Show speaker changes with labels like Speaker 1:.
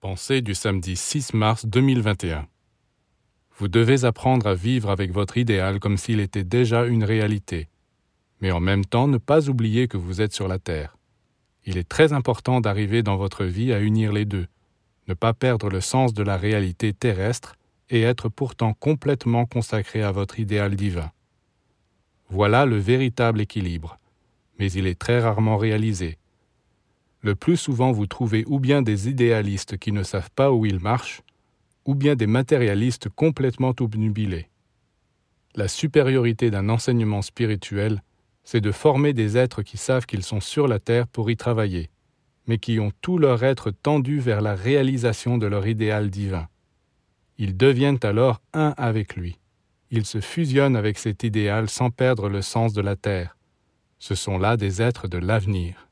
Speaker 1: Pensée du samedi 6 mars 2021. Vous devez apprendre à vivre avec votre idéal comme s'il était déjà une réalité, mais en même temps ne pas oublier que vous êtes sur la Terre. Il est très important d'arriver dans votre vie à unir les deux, ne pas perdre le sens de la réalité terrestre et être pourtant complètement consacré à votre idéal divin. Voilà le véritable équilibre, mais il est très rarement réalisé le plus souvent vous trouvez ou bien des idéalistes qui ne savent pas où ils marchent, ou bien des matérialistes complètement obnubilés. La supériorité d'un enseignement spirituel, c'est de former des êtres qui savent qu'ils sont sur la terre pour y travailler, mais qui ont tout leur être tendu vers la réalisation de leur idéal divin. Ils deviennent alors un avec lui. Ils se fusionnent avec cet idéal sans perdre le sens de la terre. Ce sont là des êtres de l'avenir.